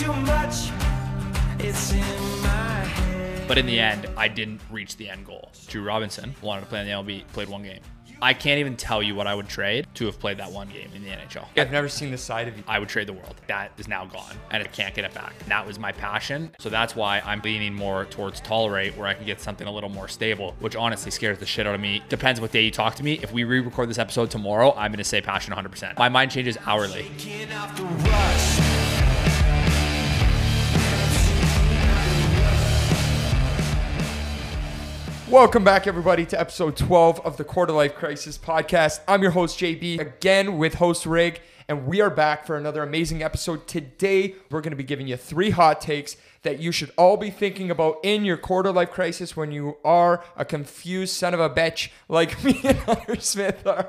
too much. It's in my head. But in the end, I didn't reach the end goal. Drew Robinson wanted to play in the MLB, played one game. I can't even tell you what I would trade to have played that one game in the NHL. I've never seen this side of you. I would trade the world. That is now gone, and I can't get it back. That was my passion. So that's why I'm leaning more towards tolerate, where I can get something a little more stable, which honestly scares the shit out of me. Depends what day you talk to me. If we re record this episode tomorrow, I'm going to say passion 100%. My mind changes hourly. Welcome back, everybody, to episode 12 of the Quarter Life Crisis podcast. I'm your host, JB, again with host Rig, and we are back for another amazing episode. Today, we're going to be giving you three hot takes that you should all be thinking about in your quarter life crisis when you are a confused son of a bitch like me and Hunter Smith are.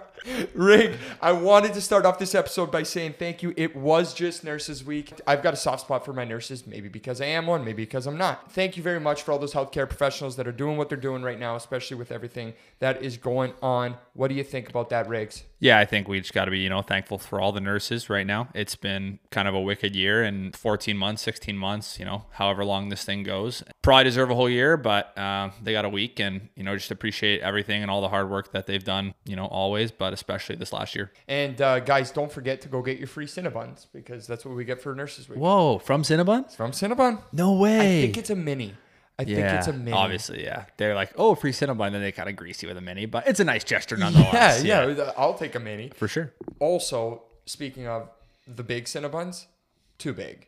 Rig, I wanted to start off this episode by saying thank you. It was just Nurses Week. I've got a soft spot for my nurses, maybe because I am one, maybe because I'm not. Thank you very much for all those healthcare professionals that are doing what they're doing right now, especially with everything that is going on. What do you think about that, Riggs? Yeah, I think we just got to be, you know, thankful for all the nurses right now. It's been kind of a wicked year and 14 months, 16 months, you know, however long this thing goes. Probably deserve a whole year, but uh, they got a week and, you know, just appreciate everything and all the hard work that they've done, you know, always, but especially this last year. And uh, guys, don't forget to go get your free Cinnabons because that's what we get for Nurses Week. Whoa, from Cinnabon? From Cinnabon. No way. I think it's a mini. I think it's a mini. Obviously, yeah. They're like, oh, free Cinnabon, And then they kind of grease you with a mini, but it's a nice gesture nonetheless. Yeah, yeah, I'll take a mini. For sure. Also, speaking of the big Cinnabons, too big.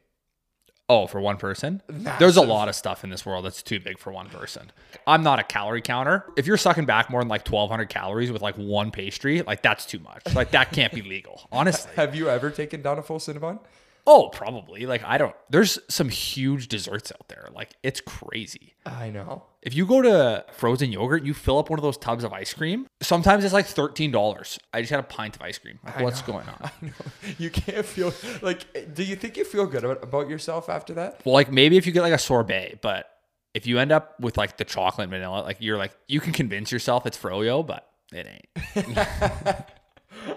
Oh, for one person? Massive. There's a lot of stuff in this world that's too big for one person. I'm not a calorie counter. If you're sucking back more than like 1,200 calories with like one pastry, like that's too much. Like that can't be legal, honestly. Have you ever taken down a full Cinnabon? Oh, probably. Like I don't. There's some huge desserts out there. Like it's crazy. I know. If you go to frozen yogurt, you fill up one of those tubs of ice cream. Sometimes it's like thirteen dollars. I just had a pint of ice cream. Like, what's going on? I know. You can't feel like. Do you think you feel good about, about yourself after that? Well, like maybe if you get like a sorbet, but if you end up with like the chocolate vanilla, like you're like you can convince yourself it's froyo, but it ain't.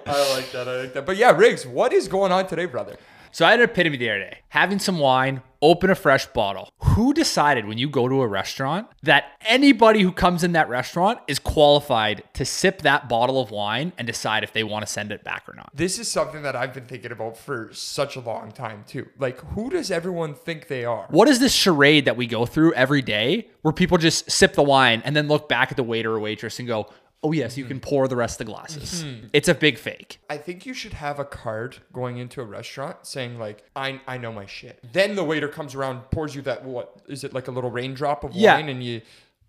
I like that. I like that. But yeah, Riggs, what is going on today, brother? So I had an epitome the other day. Having some wine, open a fresh bottle. Who decided when you go to a restaurant that anybody who comes in that restaurant is qualified to sip that bottle of wine and decide if they want to send it back or not? This is something that I've been thinking about for such a long time too. Like, who does everyone think they are? What is this charade that we go through every day where people just sip the wine and then look back at the waiter or waitress and go, oh, yes, you can mm-hmm. pour the rest of the glasses? Mm-hmm. It's a big fake. I think you should have a card going into a restaurant saying like, "I I know my shit." Then the waiter comes around, pours you that what is it like a little raindrop of Yeah. wine, and you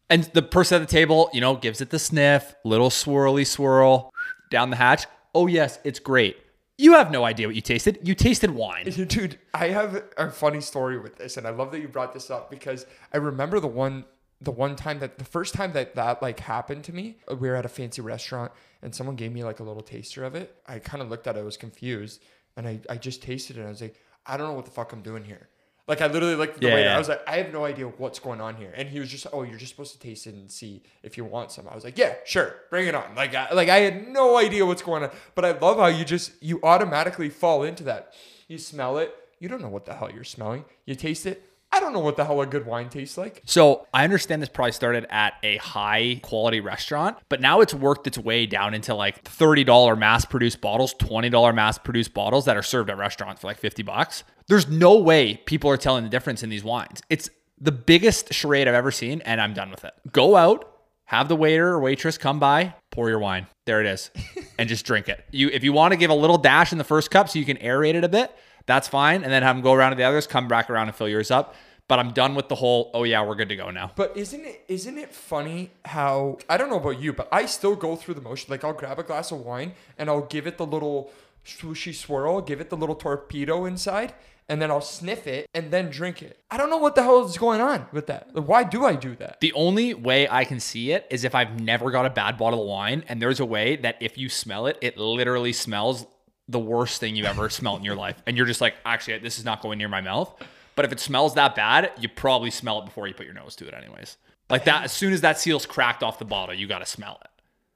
And the person at the table, you know, gives it the sniff, little swirly swirl down the hatch. Oh, yes, it's great. You have no idea what you tasted. You tasted wine. Dude, I have a funny story with this, and I love that you brought this up because I remember the one the one time that the first time that that like happened to me, we were at a fancy restaurant and someone gave me like a little taster of it. I kind of looked at it, I was confused, and I, I just tasted it. And I was like, I don't know what the fuck I'm doing here. Like I literally looked at the Yeah, waiter. yeah. I was like, I have no idea what's going on here. And he was just, oh, you're just supposed to taste it and see if you want some. I was like, yeah, sure, bring it on. Like, I, like I had no idea what's going on. But I love how you just you automatically fall into that. You smell it. You don't know what the hell you're smelling. You taste it. I don't know what the hell a good wine tastes like. So I understand this probably started at a high quality restaurant, but now it's worked its way down into like $30 mass produced bottles, $20 mass produced bottles that are served at restaurants for like 50 bucks. There's no way people are telling the difference in these wines. It's the biggest charade I've ever seen, and I'm done with it. Go out, have the waiter or waitress come by, pour your wine. There it is. and just drink it. You if you want to give a little dash in the first cup so you can aerate it a bit, that's fine. And then have them go around to the others, come back around and fill yours up. But I'm done with the whole, oh yeah, we're good to go now. But isn't it isn't it funny how I don't know about you, but I still go through the motion. Like I'll grab a glass of wine and I'll give it the little swooshy swirl, give it the little torpedo inside, and then I'll sniff it and then drink it. I don't know what the hell is going on with that. Like, why do I do that? The only way I can see it is if I've never got a bad bottle of wine, and there's a way that if you smell it, it literally smells the worst thing you ever smelled in your life. And you're just like, actually, this is not going near my mouth. But if it smells that bad, you probably smell it before you put your nose to it, anyways. Like that, as soon as that seal's cracked off the bottle, you got to smell it.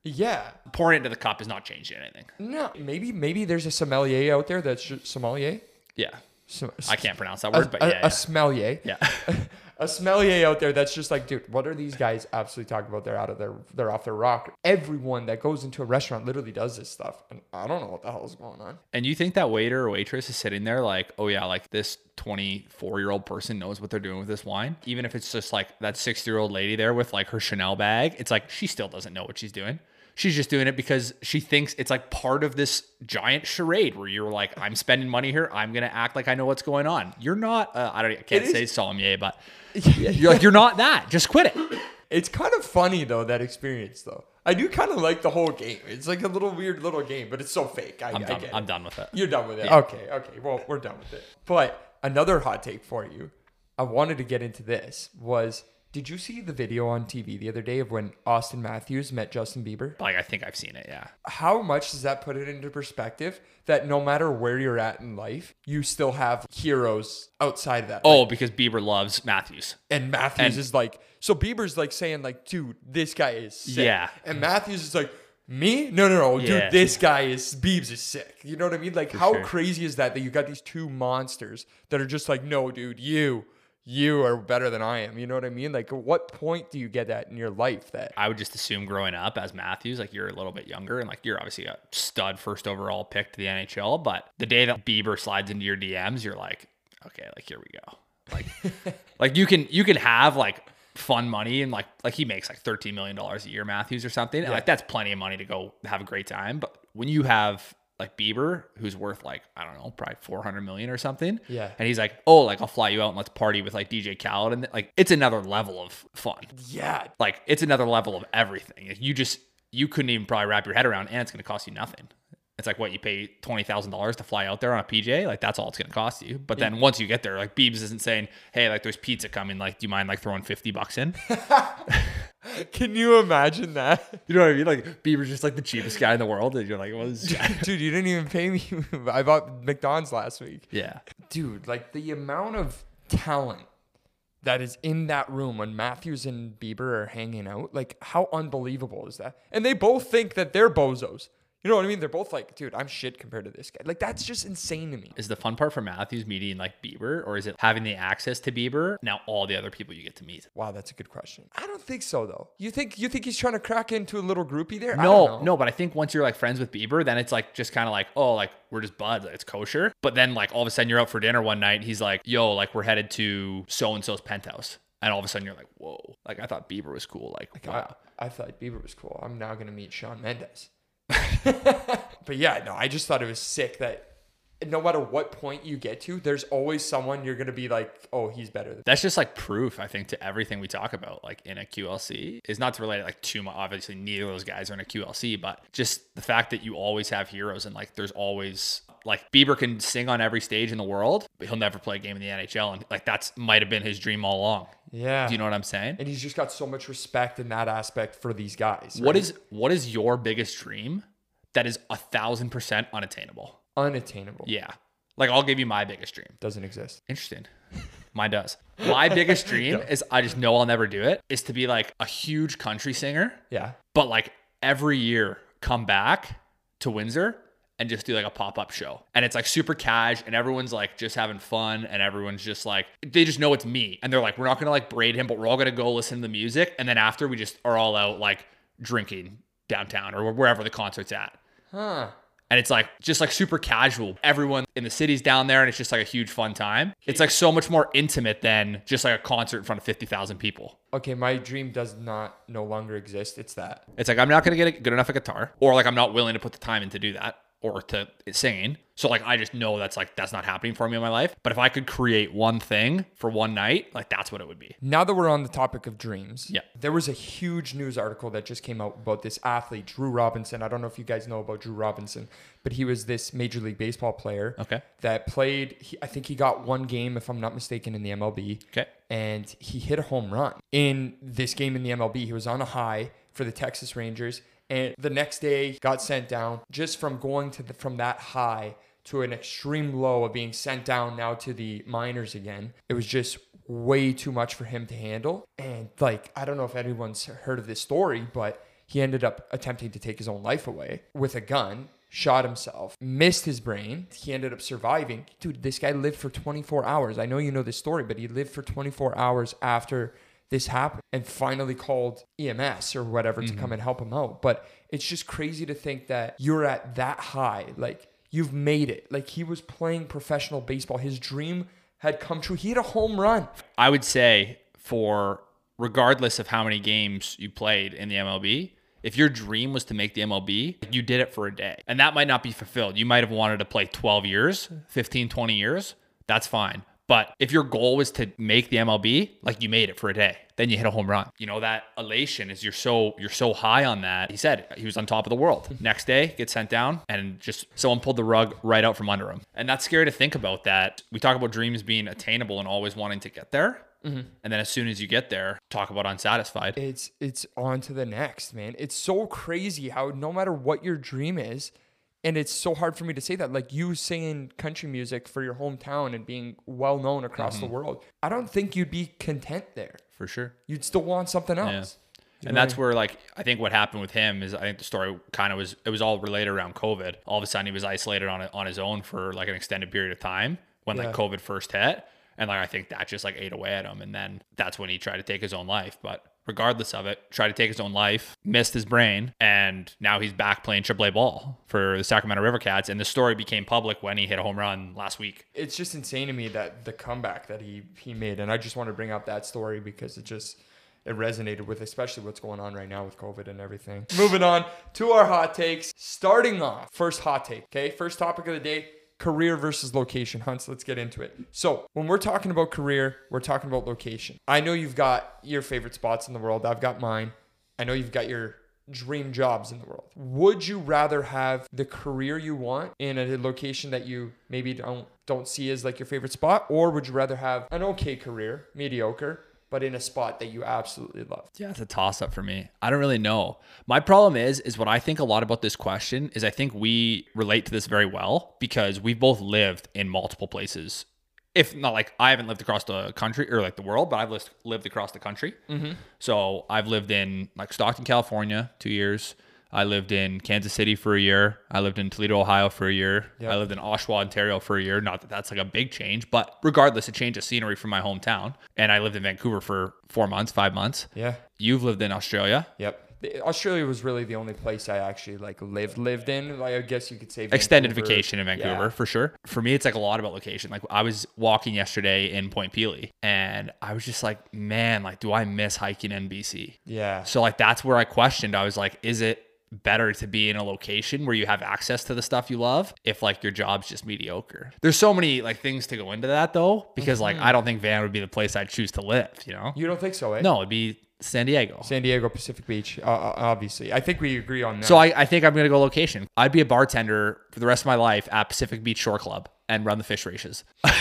Yeah. Pouring it into the cup is not changing anything. No. Maybe maybe there's a sommelier out there that's just sommelier. Yeah. So- I can't pronounce that a, word, but a, yeah, a sommelier. yeah. a sommelier out there that's just like, dude, what are these guys absolutely talking about? They're out of their, they're off their rock. Everyone that goes into a restaurant literally does this stuff, and I don't know what the hell is going on. And you think that waiter or waitress is sitting there like, oh yeah, like this 24 year old person knows what they're doing with this wine? Even if it's just like that 60 year old lady there with like her Chanel bag, it's like she still doesn't know what she's doing. She's just doing it because she thinks it's like part of this giant charade where you're like, I'm spending money here. I'm going to act like I know what's going on. You're not, uh, I don't, I can't It say is- sommelier, but you're like, you're not that. Just quit it. It's kind of funny though that experience though. I do kind of like the whole game. It's like a little weird little game, but it's so fake. I, I'm I done. I'm done with it. You're done with it. Yeah. Okay, okay. Well, we're done with it. But another hot take for you. I wanted to get into this was did you see the video on TV the other day of when Auston Matthews met Justin Bieber? Like, I think I've seen it. Yeah. How much does that put it into perspective that no matter where you're at in life, you still have heroes outside of that? Oh, because Bieber loves Matthews. And Matthews And- is like, so Bieber's like saying like, dude, this guy is sick. Yeah. And Matthews is like, me? No, no, no, dude, this guy is Biebs is sick. You know what I mean? Like, how sure. crazy is that that you got these two monsters that are just like, no, dude, you, you are better than I am. You know what I mean? Like, at what point do you get that in your life that? I would just assume growing up as Matthews, like you're a little bit younger and like you're obviously a stud first overall pick to the NHL. But the day that Bieber slides into your DMs, you're like, okay, like here we go. Like, like you can you can have like fun money and like like he makes like 13 million dollars a year, Matthews or something. And like that's plenty of money to go have a great time. But when you have like Bieber, who's worth like I don't know, probably 400 million or something. Yeah. And he's like, oh, like I'll fly you out and let's party with like DJ Khaled and like it's another level of fun Yeah, like it's another level of everything. You just you couldn't even probably wrap your head around, and it's going to cost you nothing. It's like what you pay twenty thousand dollars to fly out there on a PJ, like that's all it's going to cost you. But then once you get there, like Beebs isn't saying, "Hey, like there's pizza coming. Like, do you mind like throwing fifty bucks in?" can you imagine that? You know what I mean? Like Bieber's just like the cheapest guy in the world, and you're like, "What is?" dude, you didn't even pay me. I bought McDonald's last week. yeah, dude, like the amount of talent that is in that room when Matthews and Bieber are hanging out, like how unbelievable is that? And they both think that they're bozos. You know what I mean? They're both like, dude, I'm shit compared to this guy. Like that's just insane to me. is the fun part for Matthews meeting like Bieber, or is it having the access to Bieber? Now all the other people you get to meet. Wow, that's a good question. I don't think so though. You think you think he's trying to crack into a little groupie there? I don't No, know. no, but I think once you're like friends with Bieber, then it's like just kind of like, oh, like we're just buds, it's kosher. But then like all of a sudden you're out for dinner one night, he's like, yo, like we're headed to so and so's penthouse, and all of a sudden you're like, whoa, like I thought Bieber was cool, like wow. I, I thought Bieber was cool. I'm now gonna meet Shawn Mendes. but yeah, no, I just thought it was sick that no matter what point you get to, there's always someone you're gonna be like, oh, he's better. That's just like proof, I think, to everything we talk about, like in a QLC, is not to relate it like too much. Obviously, neither of those guys are in a QLC, but just the fact that you always have heroes and like there's always like Bieber can sing on every stage in the world, but he'll never play a game in the NHL, and like that's might have been his dream all along. Yeah. Do you know what I'm saying? and he's just got so much respect in that aspect for these guys. What right? is what is your biggest dream that is a thousand percent unattainable? unattainable? Yeah. Like I'll give you my biggest dream. Doesn't exist. Interesting. Mine does. My biggest dream is I just know I'll never do it, is to be like a huge country singer, Yeah. but like every year come back to Windsor and just do like a pop-up show. And it's like super cash and everyone's like just having fun and everyone's just like they just know it's me. And they're like, we're not gonna like braid him, but we're all gonna go listen to the music. And then after we just are all out like drinking downtown or wherever the concert's at. Huh. And it's like just like super casual. Everyone in the city's down there and it's just like a huge fun time. It's like so much more intimate than just like a concert in front of 50,000 people. Okay, my dream does not no longer exist. It's that. It's like I'm not going to get a good enough a guitar or like I'm not willing to put the time in to do that or to singing. So like I just know that's like that's not happening for me in my life. But if I could create one thing for one night, like that's what it would be. Now that we're on the topic of dreams, Yeah. there was a huge news article that just came out about this athlete, Drew Robinson. I don't know if you guys know about Drew Robinson, but he was this Major League Baseball player Okay. that played. He, I think he got one game, if I'm not mistaken, in the MLB. Okay. and he hit a home run in this game in the MLB. He was on a high for the Texas Rangers, and the next day got sent down just from going to the, from that high to an extreme low of being sent down now to the minors again. It was just way too much for him to handle, and like I don't know if anyone's heard of this story, but he ended up attempting to take his own life away with a gun. shot himself, missed his brain. He ended up surviving. Dude, this guy lived for 24 hours. I know you know this story, but he lived for 24 hours after this happened and finally called EMS or whatever to come mm-hmm. and help him out. But it's just crazy to think that you're at that high. Like you've made it. Like he was playing professional baseball. His dream had come true. He had a home run. I would say for regardless of how many games you played in the MLB, if your dream was to make the MLB, you did it for a day. And that might not be fulfilled. You might have wanted to play 12 years, 15, 20 years. That's fine. But if your goal was to make the MLB, like you made it for a day, then you hit a home run. You know that elation is you're so you're so high on that. He said he was on top of the world. Next day, gets sent down, and just someone pulled the rug right out from under him. And that's scary to think about. That we talk about dreams being attainable and always wanting to get there, mm-hmm. and then as soon as you get there, talk about unsatisfied. it's it's on to the next man it's so crazy how no matter what your dream is and it's so hard for me to say that like you singing country music for your hometown and being well known across the mm-hmm. world i don't think you'd be content there for sure. you'd still want something else And that's where like I think what happened with him is I think the story kind of was it was all related around COVID. All of a sudden he was isolated on on his own for like an extended period of time when Yeah. like COVID first hit. And like I think that just like ate away at him. And then that's when he tried to take his own life. But regardless of it, tried to take his own life, missed his brain, and now he's back playing AAA ball for the Sacramento River Cats. And the story became public when he hit a home run last week. it's just insane to me that the comeback that he he made and i just want to bring up that story because it just it resonated with especially what's going on right now with covid and everything moving on to our hot takes starting off first hot take okay first topic of the day career versus location hunts. Let's get into it. So when we're talking about career we're talking about location. I know you've got your favorite spots in the world. I've got mine. I know you've got your dream jobs in the world. Would you rather have the career you want in a location that you maybe don't don't see as like your favorite spot? Or would you rather have an okay career, mediocre, but in a spot that you absolutely love? Yeah, it's a toss up for me. I don't really know. My problem is, is what I think a lot about this question is I think we relate to this very well because we've both lived in multiple places. If not like I haven't lived across the country or like the world, but I've lived, lived across the country. Mm-hmm. So I've lived in like Stockton, California, two years. I lived in Kansas City for a year. I lived in Toledo, Ohio for a year. Yeah. I lived in Oshawa, Ontario for a year. Not that that's like a big change, but regardless, a change of scenery from my hometown. And I lived in Vancouver for four months, five months. Yeah. You've lived in Australia. Yep. Australia was really the only place I actually like lived lived in. Like I guess you could say Extended vacation in Vancouver Yeah. for sure. For me, it's like a lot about location. Like I was walking yesterday in Point Pelee and I was just like, man, like, do I miss hiking in BC? Yeah. So like that's where I questioned. I was like, is it better to be in a location where you have access to the stuff you love if like your job's just mediocre? There's so many like things to go into that though, because like I don't think Van would be the place I'd choose to live, you know? You don't think so, eh? No, it'd be San Diego. San Diego Pacific Beach, uh, obviously. I think we agree on that. So I, I think I'm gonna go location. I'd be a bartender for the rest of my life at Pacific Beach Shore Club and run the fish races.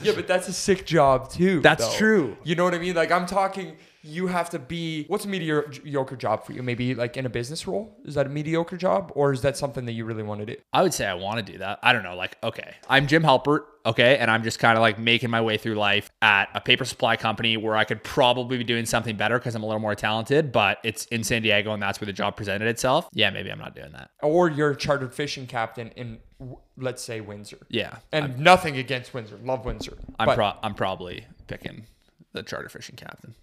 Yeah, but that's a sick job too. That's though. true. You know what I mean? Like I'm talking, you have to be. What's a mediocre job for you? Maybe like in a business role. Is that a mediocre job, or is that something that you really want to do? I would say I want to do that. I don't know. Like, okay, I'm Jim Halpert, okay, and I'm just kind of like making my way through life at a paper supply company where I could probably be doing something better because I'm a little more talented, but it's in San Diego and that's where the job presented itself. Yeah, maybe I'm not doing that. Or you're a chartered fishing captain in, let's say Windsor. Yeah, And nothing against Windsor. Love Windsor. I'm pro- I'm probably picking the charter fishing captain.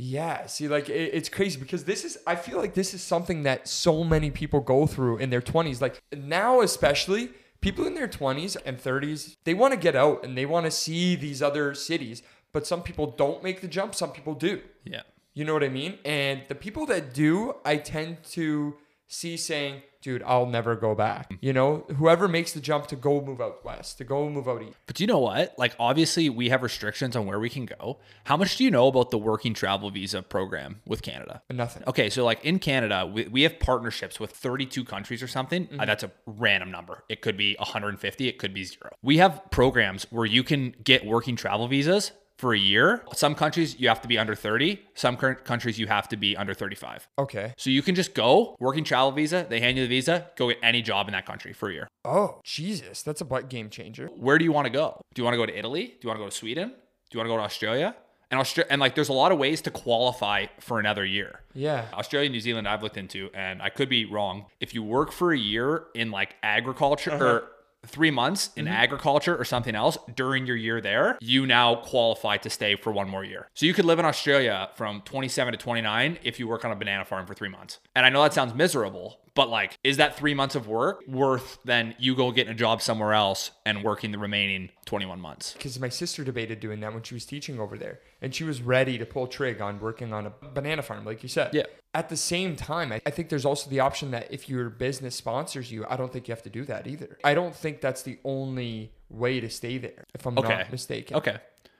Yeah, see, like it, it's crazy because this is, I feel like this is something that so many people go through in their 20s. Like now, especially people in their 20s and 30s, they want to get out and they want to see these other cities. But some people don't make the jump, some people do. Yeah. You know what I mean? And the people that do, I tend to see saying, dude, I'll never go back. You know, whoever makes the jump to go move out west, to go move out east. But do you know what? Like, obviously, we have restrictions on where we can go. How much do you know about the working travel visa program with Canada? Nothing. Okay, so like in Canada, we, we have partnerships with 32 countries or something. Uh, that's a random number. It could be 150, it could be zero. We have programs where you can get working travel visas for a year. Some countries you have to be under 30, some countries you have to be under 35. Okay. So you can just go, working travel visa, they hand you the visa, go get any job in that country for a year. Oh, Jesus. That's a butt game changer. Where do you want to go? Do you want to go to Italy? Do you want to go to Sweden? Do you want to go to Australia? And Australia, and like there's a lot of ways to qualify for another year. Yeah. Australia, New Zealand, I've looked into, and I could be wrong. If you work for a year in like agriculture Uh-huh. or three months Mm-hmm. in agriculture or something else during your year there, you now qualify to stay for one more year. So you could live in Australia from 27 to 29 if you work on a banana farm for three months. And I know that sounds miserable, but like, is that three months of work worth then you go getting a job somewhere else and working the remaining 21 months? Because my sister debated doing that when she was teaching over there, and she was ready to pull trig on working on a banana farm, like you said. Yeah. At the same time, I think there's also the option that if your business sponsors you, I don't think you have to do that either. I don't think that's the only way to stay there, if I'm Okay. not mistaken. Okay.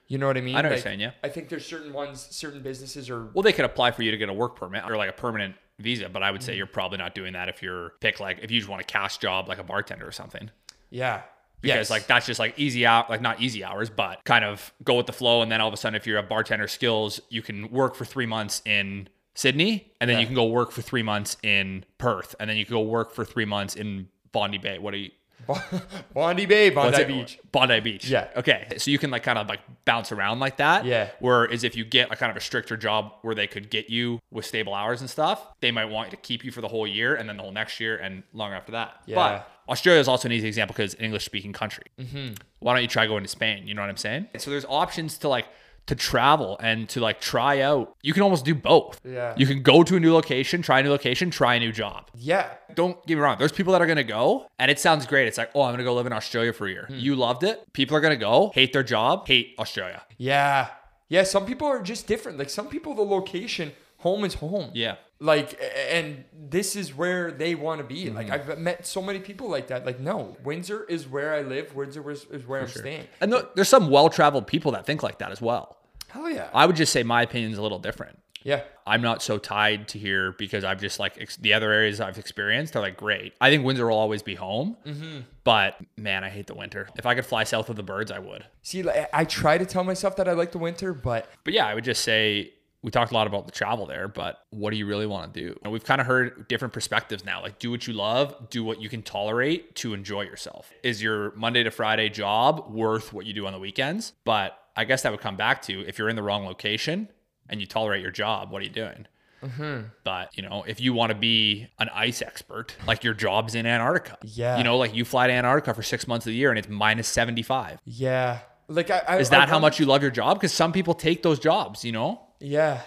You know what I mean? I know what you're saying, yeah. I think there's certain ones, certain businesses are. Well, they could apply for you to get a work permit or like a permanent visa, but I would say Mm-hmm. you're probably not doing that if you're pick like if you just want a cash job like a bartender or something. Yeah. Because Yes. like that's just like easy out like not easy hours, but kind of go with the flow and then all of a sudden if you're a bartender skills, you can work for three months in Sydney and then Yeah. you can go work for three months in Perth and then you can go work for three months in Bondi Bay. What are you Bondi Bay, Bondi? Beach. Bondi Beach. Yeah. Okay. So you can like kind of like bounce around like that. Yeah. Whereas if you get a kind of a stricter job where they could get you with stable hours and stuff, they might want to keep you for the whole year and then the whole next year and longer after that. Yeah. But Australia is also an easy example because English speaking country. Mm-hmm. Why don't you try going to Spain? You know what I'm saying? So there's options to like to travel and to like try out. You can almost do both. Yeah. You can go to a new location, try a new location, try a new job Yeah. don't get me wrong. There's people that are gonna go, and it sounds great. It's like, oh, I'm gonna go live in Australia for a year. You loved it. People are gonna go, hate their job, hate Australia. Yeah. Yeah. Some people are just different. Like some people, the location, home is home. Yeah. Like, and this is where they want to be. Mm-hmm. Like, I've met so many people like that. Like, no, Windsor is where I live. Windsor is, is where I'm staying. And th- there's some well-traveled people that think like that as well. Hell yeah. I would just say my opinion is a little different. yeah. I'm not so tied to here because I've just like ex- the other areas I've experienced are like great. I think Windsor will always be home, mm-hmm. but man, I hate the winter. If I could fly south of the birds, I would. See, like, I try to tell myself that I like the winter, but But yeah, I would just say we talked a lot about the travel there, but what do you really want to do? And we've kind of heard different perspectives now. Like, do what you love, do what you can tolerate to enjoy yourself. Is your Monday to Friday job worth what you do on the weekends? But I guess that would come back to if you're in the wrong location and you tolerate your job, what are you doing? Mm-hmm. But you know, if you want to be an ice expert, like your job's in Antarctica, Yeah. you know, like you fly to Antarctica for six months of the year and it's minus seventy five. yeah. Like, I, I Is that I how much you love your job? Because some people take those jobs, you know. Yeah.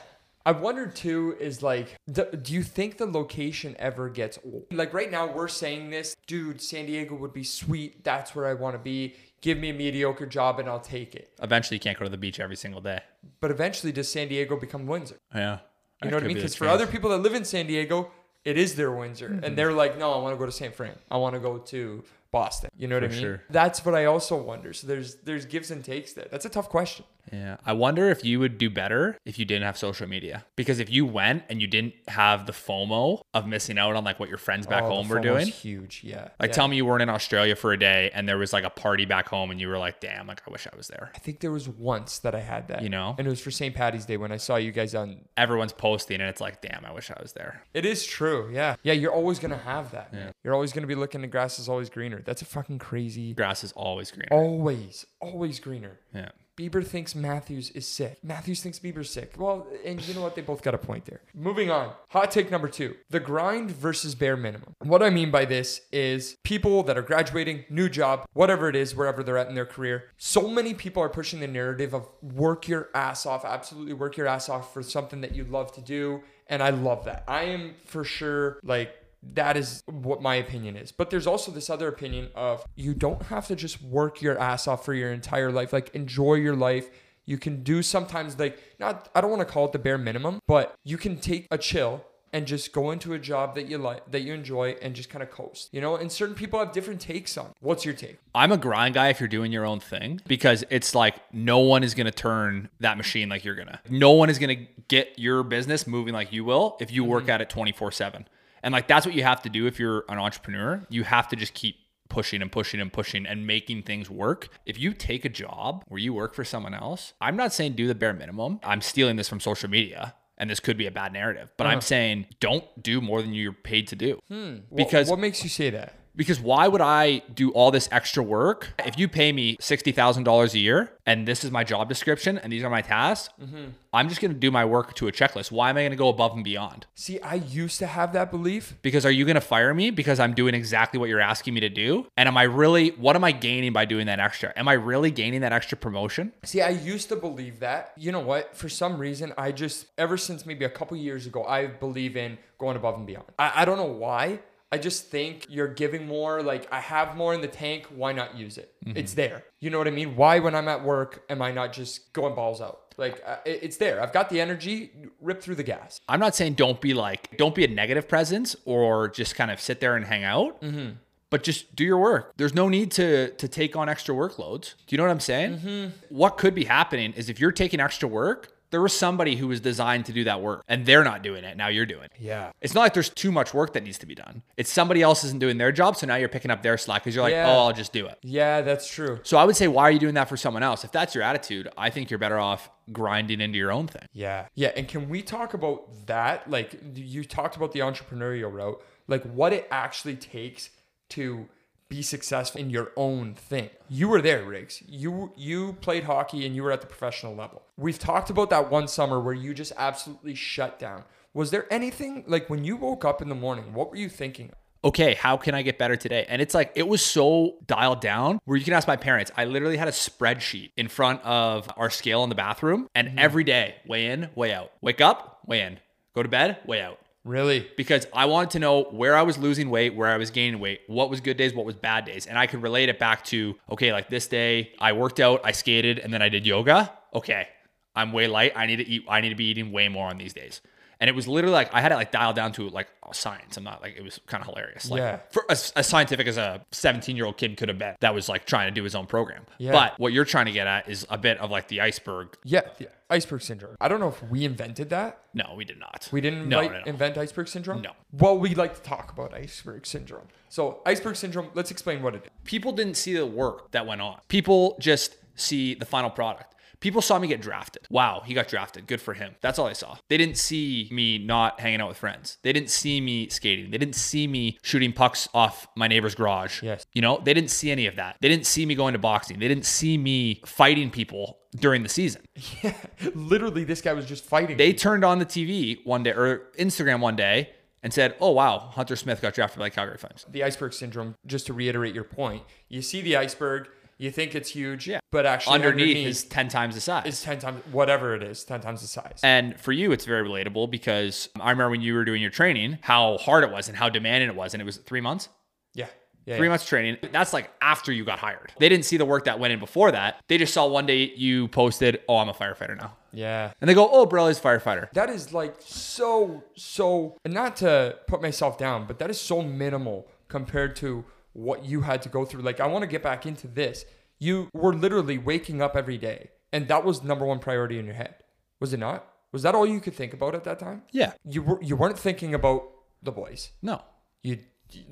I wonder too is like, do, do you think the location ever gets old? Like right now, we're saying this, dude, San Diego would be sweet. That's where I want to be. Give me a mediocre job and I'll take it. Eventually, you can't go to the beach every single day. But eventually, does San Diego become Windsor? Yeah. You know what I mean? Because for other people that live in San Diego, it is their Windsor. Mm-hmm. And they're like, no, I want to go to San Fran. I want to go to Boston. You know what For I mean? sure. That's what I also wonder. So there's there's gives and takes there. That's a tough question. Yeah. I wonder if you would do better if you didn't have social media. Because if you went and you didn't have the FOMO of missing out on like what your friends back Oh, home were doing. huge. Yeah. Like yeah. tell me you weren't in Australia for a day and there was like a party back home and you were like, damn, like I wish I was there. I think there was once that I had that. You know? And it was for St. Patty's Day when I saw you guys on Everyone's posting and it's like, damn, I wish I was there. It is true. Yeah. Yeah, you're always going to have that. Man. You're always going to be looking the grass is always greener. That's a fucking crazy. Grass is always greener. Always, always greener. Yeah. Bieber thinks Matthews is sick. Matthews thinks Bieber's sick. Well, and you know what? They both got a point there. Moving on. Hot take number two the grind versus bare minimum. What I mean by this is people that are graduating, new job, whatever it is, wherever they're at in their career. So many people are pushing the narrative of work your ass off, absolutely work your ass off for something that you love to do. And I love that. I am for sure like, that is what my opinion is. But there's also this other opinion of you don't have to just work your ass off for your entire life. Like enjoy your life. You can do sometimes like not I don't want to call it the bare minimum, but you can take a chill and just go into a job that you like that you enjoy and just kind of coast. You know, and certain people have different takes on. it. What's your take? I'm a grind guy if you're doing your own thing because it's like no one is going to turn that machine like you're going to. No one is going to get your business moving like you will if you work mm-hmm. at it 24 7. And like that's what you have to do if you're an entrepreneur. You have to just keep pushing and pushing and pushing and making things work. If you take a job where you work for someone else, I'm not saying do the bare minimum. I'm stealing this from social media. And this could be a bad narrative, but I'm uh-huh. saying don't do more than you're paid to do. Hmm. Wh- Because what makes you say that? Because why would I do all this extra work if you pay me $60,000 a year and this is my job description and these are my tasks? Mm-hmm. I'm just going to do my work to a checklist. Why am I going to go above and beyond? See, I used to have that belief. Because are you going to fire me because I'm doing exactly what you're asking me to do? And am I really, what am I gaining by doing that extra? Am I really gaining that extra promotion? See, I used to believe that. You know what? For some reason, I just, ever since maybe a couple years ago, I believe in going above and beyond. I, I don't know why. I just think you're giving more. Like, I have more in the tank. Why not use it? Mm-hmm. It's there. You know what I mean? Why, when I'm at work, am I not just going balls out? Like, uh, it- it's there. I've got the energy. Rip through the gas. I'm not saying don't be like, don't be a negative presence or just kind of sit there and hang out. Mm-hmm. But just do your work. There's no need to to take on extra workloads. Do you know what I'm saying? Mm-hmm. What could be happening is if you're taking extra work, there was somebody who was designed to do that work and they're not doing it. Now you're doing it. Yeah. It's not like there's too much work that needs to be done. It's somebody else isn't doing their job. So now you're picking up their slack because you're like, Yeah. oh, I'll just do it. Yeah, that's true. So I would say, why are you doing that for someone else? If that's your attitude, I think you're better off grinding into your own thing. Yeah. Yeah. And can we talk about that? Like, you talked about the entrepreneurial route, like what it actually takes to be successful in your own thing. You were there, Riggs. You you played hockey and you were at the professional level. We've talked about that one summer where you just absolutely shut down. Was there anything like when you woke up in the morning, what were you thinking? okay, how can I get better today? And it's like, it was so dialed down where you can ask my parents. I literally had a spreadsheet in front of our scale in the bathroom, and mm-hmm. every day, weigh in, weigh out. Wake up, weigh in. Go to bed, weigh out. Really? Because I wanted to know where I was losing weight, where I was gaining weight, what was good days, what was bad days. And I could relate it back to, okay, like this day, I worked out, I skated, and then I did yoga. Okay, I'm way light. I need to eat, I need to be eating way more on these days. And it was literally like I had it like dialed down to like oh, science. I'm not like it was kind of hilarious. Like Yeah. for as, as scientific as a 17 year old kid could have been that was like trying to do his own program. Yeah. But what you're trying to get at is a bit of like the iceberg. Yeah, the iceberg syndrome. I don't know if we invented that. No, we did not. We didn't No, invite- no, no. invent iceberg syndrome? No. Well, we'd like to talk about iceberg syndrome. So, iceberg syndrome, let's explain what it is. people didn't see the work that went on. People just see the final product. People saw me get drafted. Wow, he got drafted. Good for him. That's all I saw. They didn't see me not hanging out with friends. They didn't see me skating. They didn't see me shooting pucks off my neighbor's garage. Yes. You know, they didn't see any of that. They didn't see me going to boxing. They didn't see me fighting people during the season. Yeah. Literally, this guy was just fighting. They turned on the TV one day or Instagram one day and said, "Oh wow, Hunter Smith got drafted by the Calgary Flames." the iceberg syndrome, just to reiterate your point, you see the iceberg, you think it's huge, Yeah. but actually Underneath, underneath, is 10 times the size. is 10 times, whatever it is, 10 times the size. And for you, it's very relatable because I remember when you were doing your training, how hard it was and how demanding it was. And it was three months, yeah. Yeah. three yeah. months training. That's like after you got hired. They didn't see the work that went in before that. They just saw one day you posted, Oh, I'm a firefighter now. Yeah. And they go, Oh, a firefighter. That is like so, so, and not to put myself down, but that is so minimal compared to what you had to go through. Like, I want to get back into this. You were literally waking up every day, and that was number one priority in your head. Was it not? Was that all you could think about at that time? Yeah. You were you weren't thinking about the boys. No. You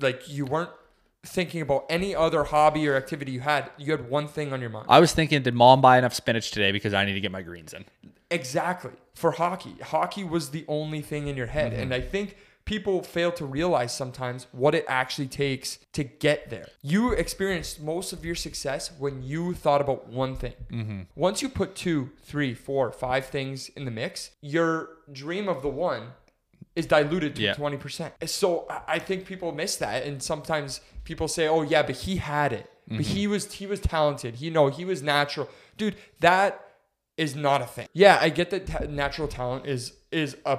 like you weren't thinking about any other hobby or activity you had. You had one thing on your mind. I was thinking, did mom buy enough spinach today because I need to get my greens in? Exactly. For hockey, hockey was the only thing in your head. Mm-hmm. And I think people fail to realize sometimes what it actually takes to get there. You experienced most of your success when you thought about one thing. Mm-hmm. Once you put two, three, four, five things in the mix, your dream of the one is diluted to Yeah. 20%. So I- think people miss that. And sometimes people say, oh, yeah, but he had it. But he mm-hmm. was he was talented. He know he was natural. Dude, that is not a thing. Yeah, I get that ta- natural talent is is a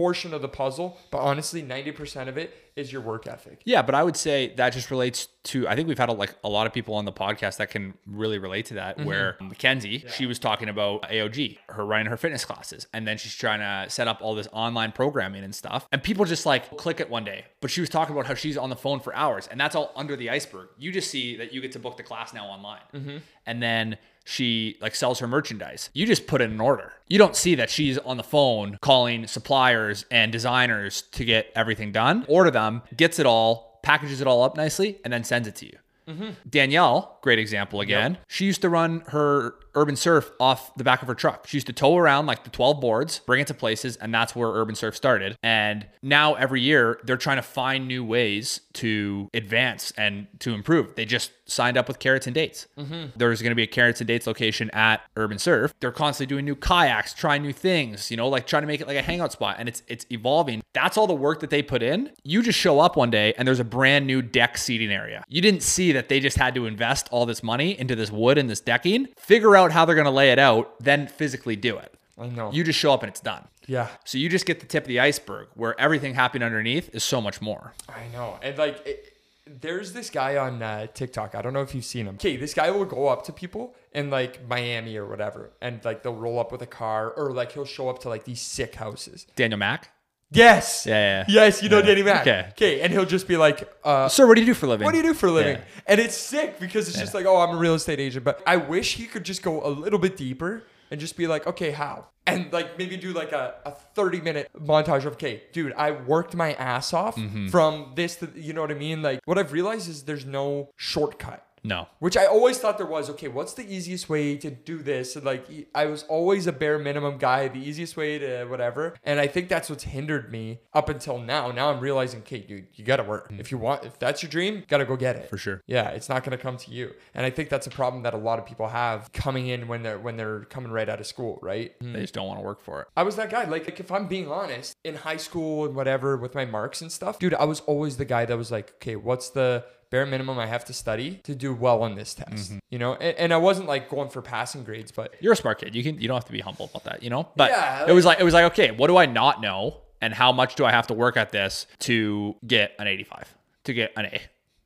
portion of the puzzle, but honestly, 90% of it is your work ethic. Yeah, but I would say that just relates to. I think we've had a, like a lot of people on the podcast that can really relate to that. Mm-hmm. Where Mackenzie, she was talking about AOG, her running her fitness classes, and then she's trying to set up all this online programming and stuff. And people just like click it one day. But she was talking about how she's on the phone for hours, and that's all under the iceberg. You just see that you get to book the class now online, mm-hmm. and then she like sells her merchandise. You just put in an order. You don't see that she's on the phone calling suppliers and designers to get everything done. Order them, gets it all, packages it all up nicely, and then sends it to you. Mm-hmm. Danielle, great example again. She used to run her Urban Surf off the back of her truck. She used to tow around like the 12 boards, bring it to places, and that's where Urban Surf started. And now every year they're trying to find new ways to advance and to improve. They just signed up with Carrots and Dates. Mm-hmm. There's going to be a Carrots and Dates location at Urban Surf. They're constantly doing new kayaks, trying new things, you know, like trying to make it like a hangout spot and it's it's evolving. That's all the work that they put in. You just show up one day and there's a brand new deck seating area. You didn't see that they just had to invest all this money into this wood and this decking, figure out how they're going to lay it out, then physically do it. I know. You just show up and it's done. yeah. So you just get the tip of the iceberg where everything happening underneath is so much more. I know. And like, it, there's this guy on uh, TikTok. I don't know if you've seen him. Okay, this guy will go up to people in like Miami or whatever, and like they'll roll up with a car, or like he'll show up to like these sick houses. Daniel Mac. Yes. Yeah, yeah. Yes, you know Yeah. Danny Mac. Okay. Okay, and he'll just be like, uh, Sir, what do you do for a living? "What do you do for a living?" Yeah. And it's sick because it's just like, "Oh, I'm a real estate agent." But I wish he could just go a little bit deeper and just be like, "Okay, how?" And like maybe do like a, a 30 minute montage of, "Okay, dude, I worked my ass off Mm-hmm. from this to you know what I mean?" Like what I've realized is there's no shortcut. No. Which I always thought there was. Okay, what's the easiest way to do this? And like, I was always a bare minimum guy, the easiest way to whatever. And I think that's what's hindered me up until now. Now I'm realizing, okay, dude, you gotta work. Hmm. If you want, if that's your dream, gotta go get it. For sure. Yeah, it's not gonna come to you. And I think that's a problem that a lot of people have coming in when they're when they're coming right out of school, right? They just don't want to work for it. I was that guy. Like, like, if I'm being honest, in high school and whatever with my marks and stuff, dude, I was always the guy that was like, okay, what's the bare minimum I have to study to do well on this test? Mm-hmm. You know, and, and I wasn't like going for passing grades, but You're a smart kid. You can you don't have to be humble about that, you know? But Yeah, it was like it was like, okay, what do I not know? And how much do I have to work at this to get an 85? To get an A.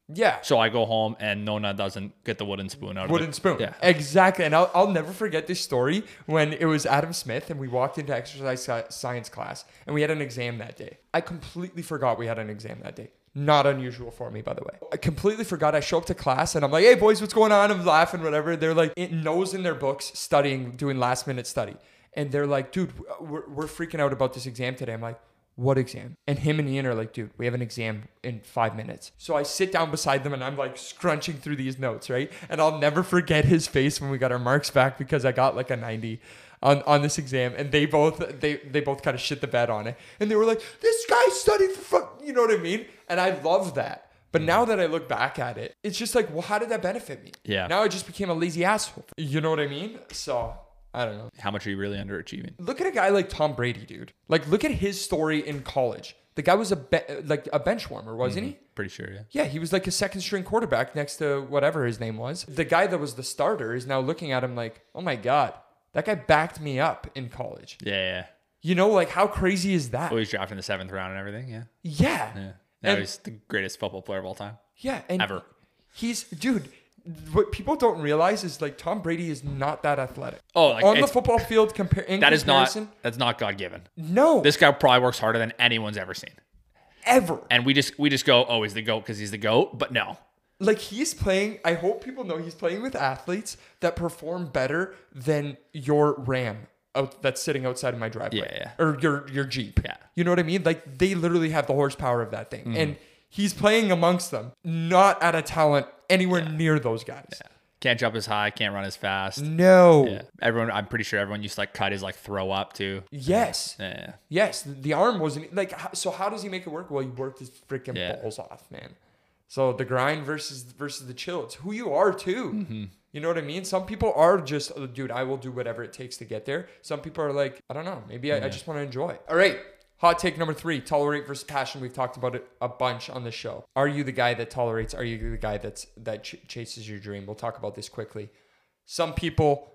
yeah. So I go home and Nona doesn't get the wooden spoon out of it. Wooden spoon. Yeah. Exactly. And I'll, I'll never forget this story when it was Adam Smith and we walked into exercise science class and we had an exam that day. I completely forgot we had an exam that day. Not unusual for me, by the way. I completely forgot. I show up to class and I'm like, hey, boys, what's going on? I'm laughing, whatever. They're like, it knows in their books, studying, doing last minute study. And they're like, dude, we're, we're freaking out about this exam today. I'm like, what exam? And him and Ian are like, dude, we have an exam in five minutes. So I sit down beside them and I'm like scrunching through these notes, right? And I'll never forget his face when we got our marks back because I got like a 90 on, on this exam and they both they they both kind of shit the bed on it. And they were like, this guy studied for fuck you know what I mean? And I love that. But mm. now that I look back at it, it's just like, well, how did that benefit me? Yeah. Now I just became a lazy asshole. You know what I mean? So I don't know. How much are you really underachieving? Look at a guy like Tom Brady, dude. Like, look at his story in college. The guy was a be- like a bench warmer, wasn't mm-hmm. he? Pretty sure, yeah. Yeah, he was like a second string quarterback next to whatever his name was. The guy that was the starter is now looking at him like, oh my god, that guy backed me up in college. Yeah, yeah. You know, like how crazy is that? Oh, he's drafted in the seventh round and everything. Yeah. yeah, Yeah. Now And- he's the greatest football player of all time. yeah, and Ever. He's dude. What people don't realize is like Tom Brady is not that athletic. Oh, like, on the football field, compare That is not that's not God given. no, This guy probably works harder than anyone's ever seen. ever. And we just we just go, oh, he's the goat because he's the goat. But no, like he's playing i hope people know he's playing with athletes that perform better than your ram out that's sitting outside of my driveway Yeah, or your your jeep Yeah. you know what i mean like they literally have the horsepower of that thing mm. and he's playing amongst them not at a talent anywhere near those guys yeah. can't jump as high, can't run as fast. no Yeah. Everyone, I'm pretty sure everyone used to like cut his like throw up too. yes Yeah. yes the arm wasn't like so how does he make it work well he worked his freaking Yeah. balls off man so the grind versus versus the chill it's who you are too Mm-hmm. you know what i mean some people are just oh, dude i will do whatever it takes to get there some people are like i don't know maybe I, I just want to enjoy all right hot take number three tolerate versus passion we've talked about it a bunch on the show are you the guy that tolerates are you the guy that's that ch- chases your dream we'll talk about this quickly some people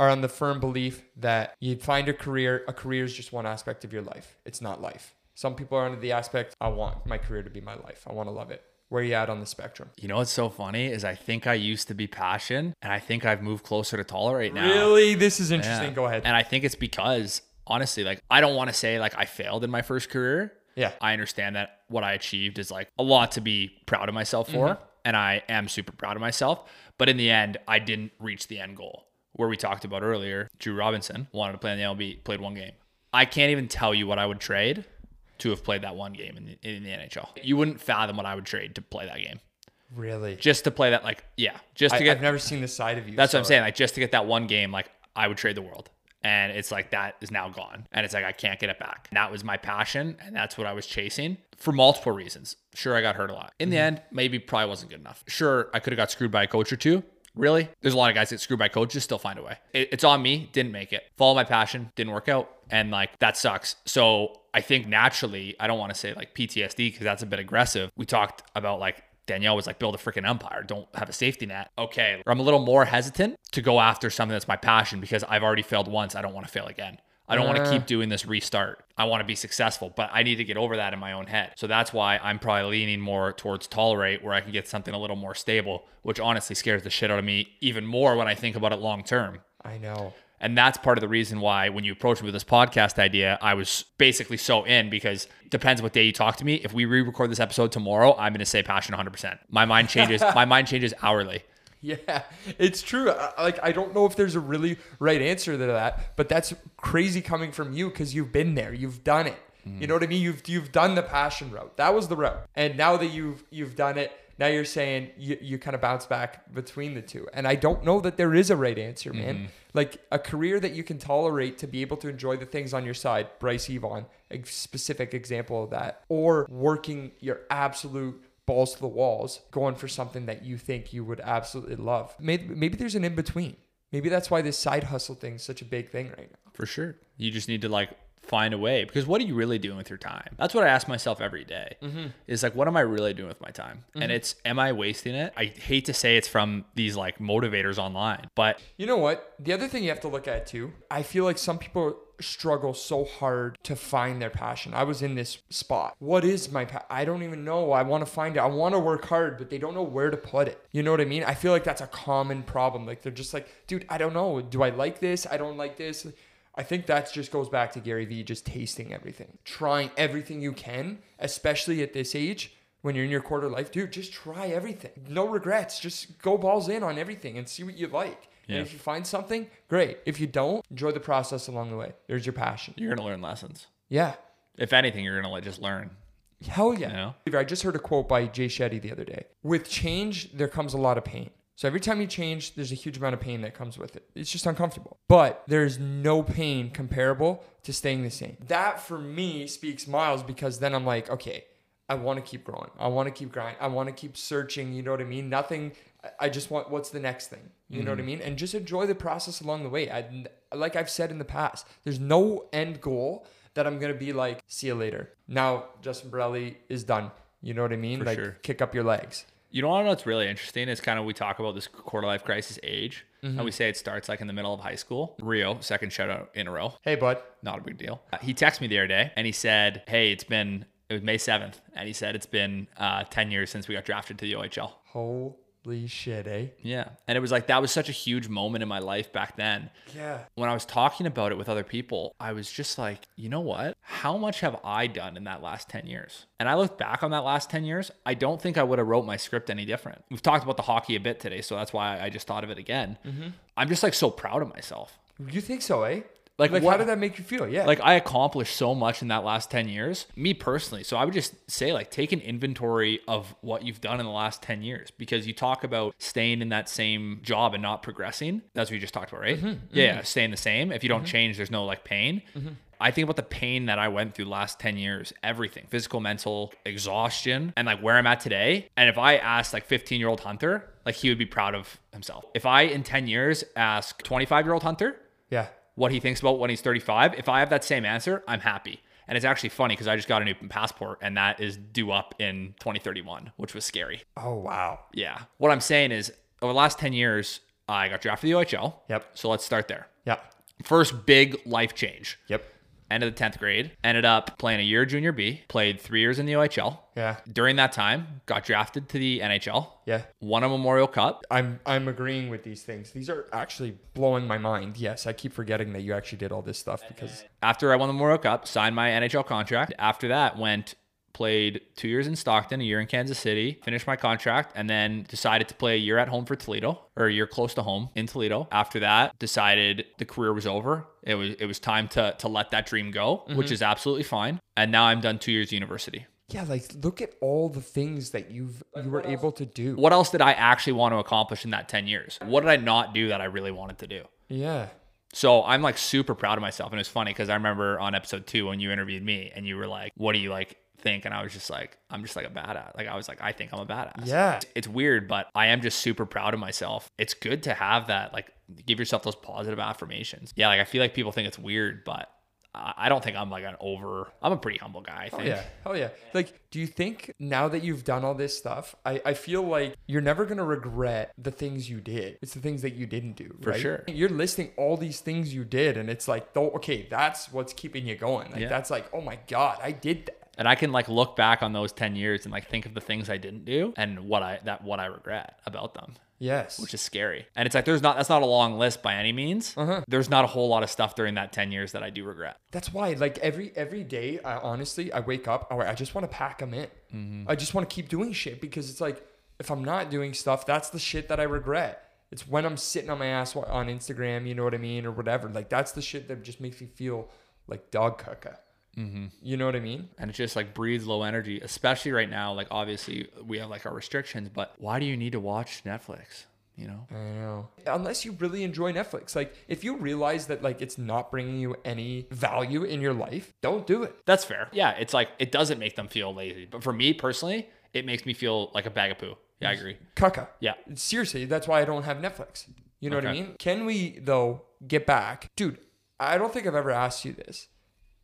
are on the firm belief that you find a career, a career is just one aspect of your life. It's not life. Some people are under the aspect, I want my career to be my life. I want to love it. Where are you at on the spectrum? You know what's so funny is I think I used to be passion, and I think I've moved closer to tolerate now. Really? This is Yeah. interesting. Go ahead. And I think it's because honestly, like I don't want to say like I failed in my first career. Yeah. I understand that what I achieved is like a lot to be proud of myself for, Mm-hmm. and I am super proud of myself. But in the end, I didn't reach the end goal. Where we talked about earlier, Drew Robinson wanted to play in the MLB, played one game. I can't even tell you what I would trade to have played that one game in the, in the NHL. You wouldn't fathom what I would trade to play that game. Really? just to play that. Like, yeah, just I, to get. I've never seen this side of you. that's what I'm saying. Like, just to get that one game, like I would trade the world. And it's like that is now gone. And it's like I can't get it back. And that was my passion. And that's what I was chasing for multiple reasons. Sure, I got hurt a lot. In the Mm-hmm. end, maybe probably wasn't good enough. Sure, I could have got screwed by a coach or two. Really? There's a lot of guys that get screwed by coaches, still find a way. It- it's on me, didn't make it. Follow my passion, didn't work out. And like that sucks. So I think naturally, I don't want to say like PTSD because that's a bit aggressive. We talked about like Danielle was like, build a freaking empire. Don't have a safety net. Okay. I'm a little more hesitant to go after something that's my passion because I've already failed once. I don't want to fail again. I don't want to Uh. keep doing this restart. I want to be successful, but I need to get over that in my own head. So that's why I'm probably leaning more towards tolerate where I can get something a little more stable, which honestly scares the shit out of me even more when I think about it long term. I know. And that's part of the reason why when you approached me with this podcast idea, I was basically so in because depends what day you talk to me. If we re-record this episode tomorrow, I'm going to say passion 100%. My mind changes. my mind changes hourly. Yeah, it's true. Like I don't know if there's a really right answer to that, but that's crazy coming from you because you've been there, you've done it. You mm. know what I mean? You've you've done the passion route. That was the route, and now that you've you've done it, now you're saying you, you kind of bounce back between the two. And I don't know that there is a right answer, man. Mm-hmm. Like a career that you can tolerate to be able to enjoy the things on your side. Bryce Evon, a specific example of that, or working your absolute balls to the walls, going for something that you think you would absolutely love. Maybe, maybe there's an in between. Maybe that's why this side hustle thing is such a big thing right now. For sure. You just need to like find a way because what are you really doing with your time? That's what I ask myself every day. Mm-hmm. Is like, what am I really doing with my time? And mm-hmm. it's, am I wasting it? I hate to say it's from these like motivators online, but You know what? The other thing you have to look at too, I feel like some people struggle so hard to find their passion. I was in this spot. What is my pa- I don't even know. I want to find it. I want to work hard, but they don't know where to put it. You know what I mean? I feel like that's a common problem. Like they're just like, dude, I don't know. Do I like this? I don't like this. I think that just goes back to Gary Vee just tasting everything, trying everything you can, especially at this age when you're in your quarter life, dude, just try everything. No regrets. Just go balls in on everything and see what you like. Yeah. And if you find something, great. If you don't, enjoy the process along the way. There's your passion. you're going to learn lessons. Yeah. If anything, you're going to just learn. Hell yeah. You know? I just heard a quote by Jay Shetty the other day. With change, there comes a lot of pain. So every time you change, there's a huge amount of pain that comes with it. It's just uncomfortable. But there's no pain comparable to staying the same. That for me speaks miles because then I'm like, okay, I want to keep growing. I want to keep grinding. I want to keep searching. You know what I mean? Nothing. I- just want what's the next thing. You know what I mm-hmm. mean? And just enjoy the process along the way. I, like I've said in the past, there's no end goal that I'm gonna be like, see you later. Now Justin Borelli is done. You know what I mean? For like sure. kick up your legs. You know what? What's really interesting is kind of we talk about this quarter life crisis age, Mm-hmm. and we say it starts like in the middle of high school. Rio, second shout out in a row. Hey bud. Not a big deal. Uh, he texted me the other day and he said, Hey, it's been, it was May 7th. And he said, It's been uh, 10 years since we got drafted to the OHL. Holy shit, eh? Yeah. And it was like, that was such a huge moment in my life back then. Yeah. When I was talking about it with other people, I was just like, you know what? How much have I done in that last 10 years? And I look back on that last 10 years, I don't think I would have wrote my script any different. We've talked about the hockey a bit today, so that's why I just thought of it again. I'm just like so proud of myself. You think so, eh? Like, like what- how did that make you feel? Yeah. like I accomplished so much in that last 10 years, me personally. So I would just say like take an inventory of what you've done in the last 10 years because you talk about staying in that same job and not progressing. That's what you just talked about, right? Mm-hmm, yeah, yeah, staying the same. If you don't mm-hmm. change, there's no like pain. I think about the pain that I went through last 10 years, everything physical, mental, exhaustion, and like where I'm at today. And if I asked like 15 year old Hunter, like he would be proud of himself. If I in 10 years ask 25 year old Hunter, yeah. What he thinks about when he's 35, if I have that same answer, I'm happy. And it's actually funny because I just got a new passport and that is due up in 2031, which was scary. Oh wow. Yeah. What I'm saying is, over the last 10 years, I got drafted to the OHL. Yep. So let's start there. Yeah. First big life change. Yep. End of the 10th grade. Ended up playing a year junior B. Played three years in the OHL. Yeah. During that time, got drafted to the NHL. Yeah. Won a Memorial Cup. I'm I'm agreeing with these things. These are actually blowing my mind. Yes, I keep forgetting that you actually did all this stuff because After I won the Memorial Cup, signed my NHL contract. After that, went played two years in Stockton, a year in Kansas City, finished my contract, and then decided to play a year at home for Toledo or a year close to home in Toledo. After that, decided the career was over. It was it was time to to let that dream go, mm-hmm. which is absolutely fine. And now I'm done two years of university. yeah, like look at all the things that you've you were able to do. What else did I actually want to accomplish in that 10 years? What did I not do that I really wanted to do? Yeah. So I'm like super proud of myself. And it's funny because I remember on episode two when you interviewed me and you were like, what do you like think? And I was just like, I'm just like a badass. Like I was like, I think I'm a badass. Yeah. It's, it's weird, but I am just super proud of myself. It's good to have that, like give yourself those positive affirmations. Yeah. Like I feel like people think it's weird, but I don't think I'm like an over, I'm a pretty humble guy, I oh, think. Oh yeah. Hell yeah. Like, do you think now that you've done all this stuff, I, I feel like you're never gonna regret the things you did. It's the things that you didn't do. For right? sure. You're listing all these things you did, and it's like, oh, okay, that's what's keeping you going. Like Yeah. that's like, oh my god, I did that. And I can like look back on those 10 years and like think of the things I didn't do and what I, that, what I regret about them. Yes. which is scary. And it's like there's not that's not a long list by any means. Uh-huh. There's not a whole lot of stuff during that 10 years that I do regret. That's why, like every every day, I honestly I wake up. All right, I just want to pack them in. Mm-hmm. I just want to keep doing shit because it's like if I'm not doing stuff, that's the shit that I regret. It's when I'm sitting on my ass on Instagram, you know what I mean, or whatever. Like that's the shit that just makes me feel like dog caca. Mm-hmm. You know what I mean? And it just like breathes low energy, especially right now. Like obviously we have like our restrictions, but why do you need to watch Netflix? You know? I know. Unless you really enjoy Netflix, like if you realize that like it's not bringing you any value in your life, don't do it. That's fair. Yeah, it's like it doesn't make them feel lazy, but for me personally, it makes me feel like a bag of poo. Yeah, I agree. Caca. Yeah. Seriously, that's why I don't have Netflix. You know what I mean? Can we though get back, dude? I don't think I've ever asked you this.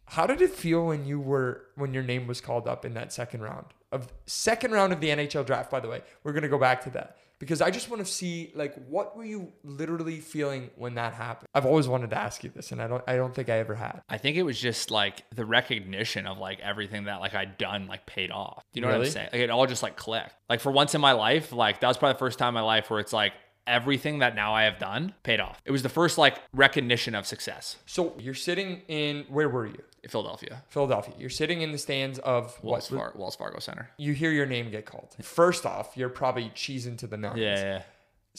How did it feel when you were when your name was called up in that second round of second round of the NHL draft? By the way, we're gonna go back to that because I just want to see like what were you literally feeling when that happened. I've always wanted to ask you this, and I don't I don't think I ever had. I think it was just like the recognition of like everything that like I'd done like paid off. You know what I'm saying? Like it all just like clicked. Like for once in my life, like that was probably the first time in my life where it's like everything that now I have done paid off. It was the first like recognition of success So you're sitting in where were you? Philadelphia. Philadelphia. You're sitting in the stands of Wells, what? Far- Wells Fargo Center. You hear your name get called. First off, you're probably cheesing to the nines. Yeah, yeah.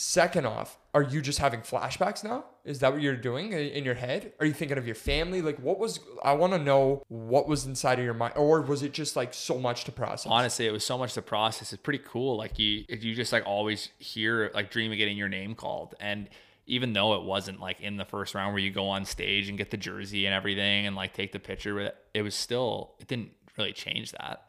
Second off, are you just having flashbacks now? Is that what you're doing in your head? Are you thinking of your family? Like, what was? I want to know what was inside of your mind, or was it just like so much to process? Honestly, it was so much to process. It's pretty cool. Like you, you just like always hear like dream of getting your name called, and even though it wasn't like in the first round where you go on stage and get the jersey and everything and like take the picture with it, it was still it didn't really change that.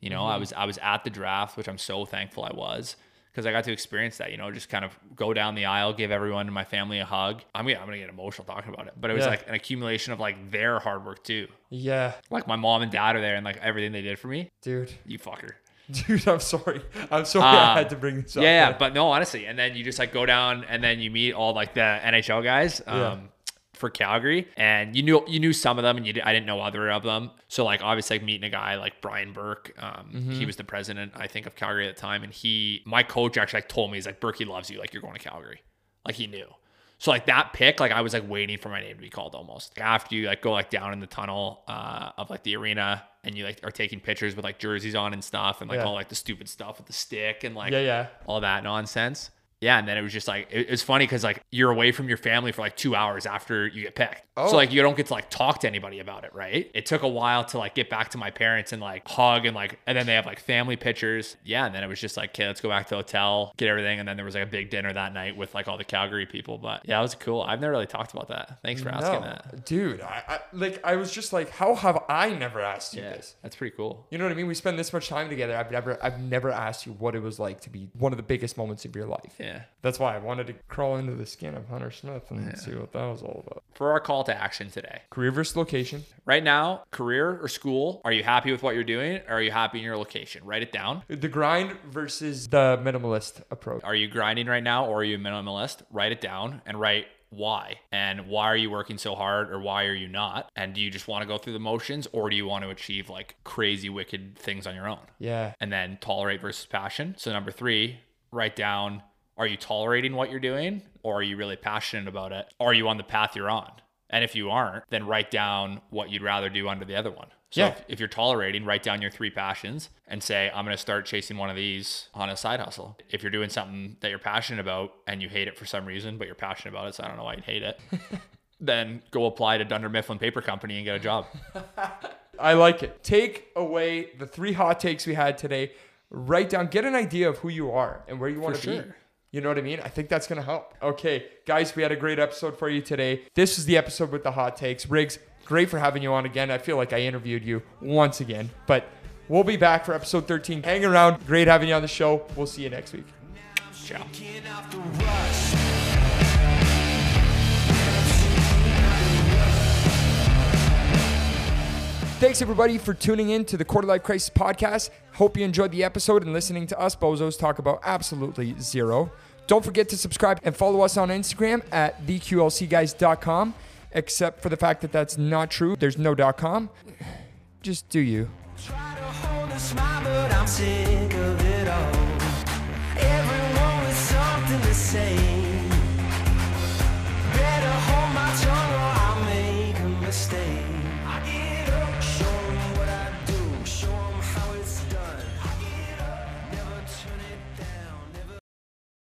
You know, I mm-hmm. was I was at the draft, which I'm so thankful I was because I got to experience that. You know, just kind of go down the aisle, give everyone in my family a hug. I'm gonna I'm gonna get emotional talking about it, but it was Yeah. like an accumulation of like their hard work too. Yeah, Like my mom and dad are there and like everything they did for me. dude, You fucker. dude, I'm sorry. I'm sorry I Um, had to bring this up. Yeah, but no, honestly, and then you just like go down and then you meet all like the NHL guys um, Yeah. For Calgary, and you knew you knew some of them, and you I didn't know other of them. So like obviously like meeting a guy like Brian Burke, um, Mm-hmm. he was the president I think of Calgary at the time, and he my coach actually like told me he's like Burke loves you, like you're going to Calgary, like he knew. So like that pick, like I was like waiting for my name to be called almost. After you like go like down in the tunnel uh, of like the arena and you like are taking pictures with like jerseys on and stuff and like Yeah. all like the stupid stuff with the stick and like yeah, yeah. all that nonsense. Yeah, and then it was just like it, it's funny because like you're away from your family for like two hours after you get picked, Oh. so like you don't get to like talk to anybody about it, right? It took a while to like get back to my parents and like hug and like, and then they have like family pictures. Yeah, and then it was just like, okay, let's go back to the hotel, get everything, and then there was like a big dinner that night with like all the Calgary people. But yeah, it was cool. I've never really talked about that. Thanks for asking No, that. dude. I, I like. I was just like, how have I never asked you Yeah, this? that's pretty cool. You know what I mean? We spend this much time together. I've never, I've never asked you what it was like to be one of the biggest moments of your life. Yeah. That's why I wanted to crawl into the skin of Hunter Smith and see what that was all about. For our call to action today, Career versus location. right now, career or school, are you happy with what you're doing? Or are you happy in your location? Write it down. The grind versus the minimalist approach. Are you grinding right now or are you a minimalist? Write it down and write why and why are you working so hard or why are you not? And do you just want to go through the motions or do you want to achieve like crazy, wicked things on your own? Yeah. And then tolerate versus passion. So, number three, write down are you tolerating what you're doing or are you really passionate about it? Are you on the path you're on? And if you aren't, then write down what you'd rather do under the other one. So Yeah. if, if you're tolerating, write down your three passions and say, I'm going to start chasing one of these on a side hustle. If you're doing something that you're passionate about and you hate it for some reason, but you're passionate about it, so I don't know why you'd hate it, then go apply to Dunder Mifflin Paper Company and get a job. I, like it. Take away the three hot takes we had today. Write down, get an idea of who you are and where you want to For be. You know what I mean? I think that's going to help. Okay, guys, we had a great episode for you today. This is the episode with the hot takes. Riggs, great for having you on again. I feel like I interviewed you once again, but we'll be back for episode 13. Hang around. Great having you on the show. We'll see you next week. Ciao. Thanks everybody for tuning in to the Quarter Life Crisis podcast. Hope you enjoyed the episode and listening to us bozos talk about absolutely zero. Don't forget to subscribe and follow us on Instagram at theqlcguys.com. Except for the fact that that's not true. There's no .com. Just do you.